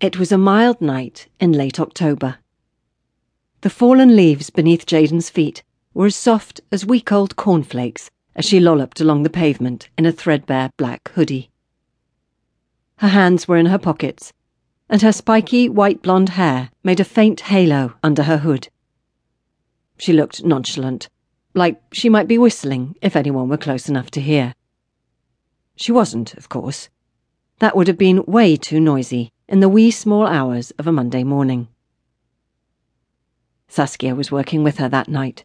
It was a mild night in late October. The fallen leaves beneath Jaiden's feet were as soft as week old cornflakes as she lolloped along the pavement in a threadbare black hoodie. Her hands were in her pockets, and her spiky white blonde hair made a faint halo under her hood. She looked nonchalant, like she might be whistling if anyone were close enough to hear. She wasn't, of course. That would have been way too noisy in the wee small hours of a Monday morning. Saskia was working with her that night.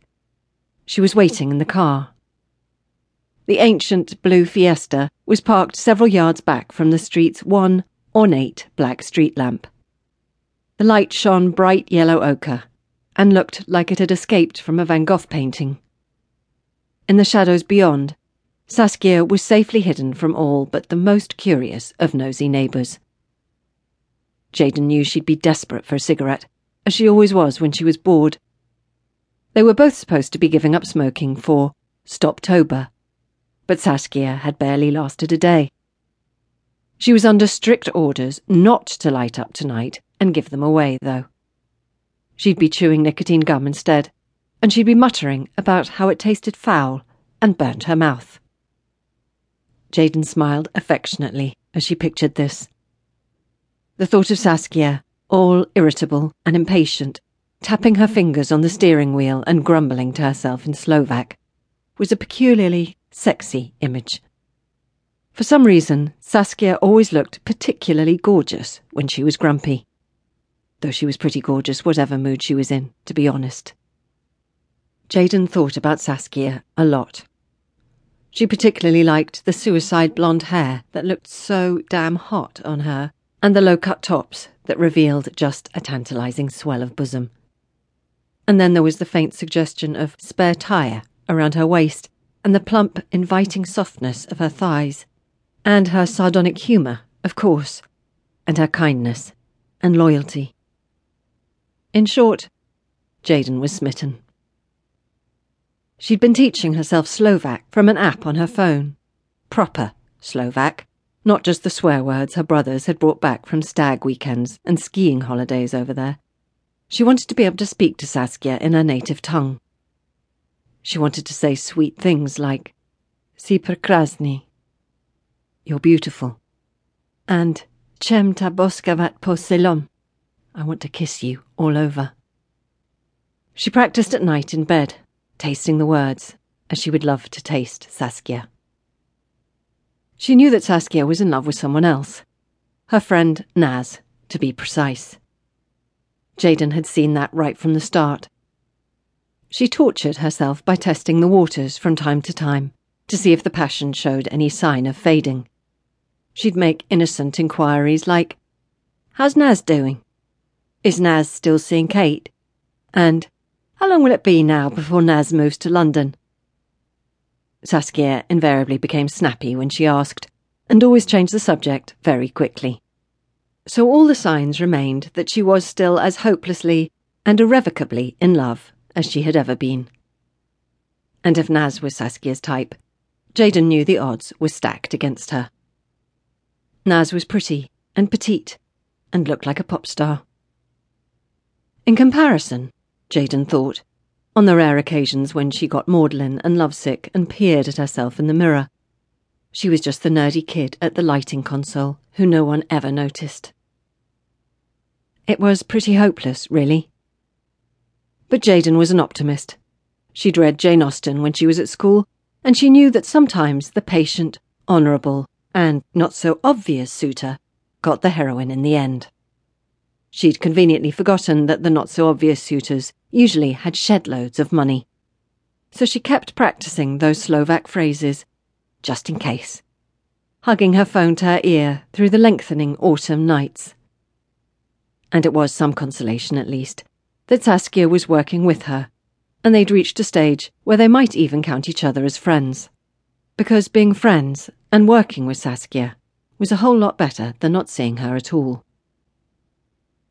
She was waiting in the car. The ancient blue Fiesta was parked several yards back from the street's one ornate black street lamp. The light shone bright yellow ochre and looked like it had escaped from a Van Gogh painting. In the shadows beyond, Saskia was safely hidden from all but the most curious of nosy neighbours. Jaiden knew she'd be desperate for a cigarette, as she always was when she was bored. They were both supposed to be giving up smoking for Stoptober, but Saskia had barely lasted a day. She was under strict orders not to light up tonight and give them away, though. She'd be chewing nicotine gum instead, and she'd be muttering about how it tasted foul and burnt her mouth. Jaiden smiled affectionately as she pictured this. The thought of Saskia, all irritable and impatient, tapping her fingers on the steering wheel and grumbling to herself in Slovak, was a peculiarly sexy image. For some reason, Saskia always looked particularly gorgeous when she was grumpy. Though she was pretty gorgeous whatever mood she was in, to be honest. Jaiden thought about Saskia a lot. She particularly liked the suicide blonde hair that looked so damn hot on her, and the low cut tops that revealed just a tantalizing swell of bosom. And then there was the faint suggestion of spare tire around her waist, and the plump, inviting softness of her thighs and her sardonic humour, of course, and her kindness and loyalty. In short, Jaiden was smitten. She'd been teaching herself Slovak from an app on her phone. Proper Slovak, not just the swear words her brothers had brought back from stag weekends and skiing holidays over there. She wanted to be able to speak to Saskia in her native tongue. She wanted to say sweet things like, Si prekrasny, you're beautiful. And Chem ta boskavat po selom. I want to kiss you all over. She practiced at night in bed, tasting the words, as she would love to taste Saskia. She knew that Saskia was in love with someone else. Her friend Naz, to be precise. Jaiden had seen that right from the start. She tortured herself by testing the waters from time to time to see if the passion showed any sign of fading. She'd make innocent inquiries like, How's Naz doing? Is Naz still seeing Kate? And how long will it be now before Naz moves to London? Saskia invariably became snappy when she asked, and always changed the subject very quickly. So all the signs remained that she was still as hopelessly and irrevocably in love as she had ever been. And if Naz was Saskia's type, Jaiden knew the odds were stacked against her. Naz was pretty and petite and looked like a pop star. In comparison, Jaiden thought, on the rare occasions when she got maudlin and lovesick and peered at herself in the mirror, she was just the nerdy kid at the lighting console who no one ever noticed. It was pretty hopeless, really. But Jaiden was an optimist. She'd read Jane Austen when she was at school, and she knew that sometimes the patient, honourable, and not so obvious suitor got the heroine in the end. She'd conveniently forgotten that the not so obvious suitors usually had shed loads of money. So she kept practicing those Slovak phrases, just in case, hugging her phone to her ear through the lengthening autumn nights. And it was some consolation, at least, that Saskia was working with her, and they'd reached a stage where they might even count each other as friends. Because being friends and working with Saskia was a whole lot better than not seeing her at all.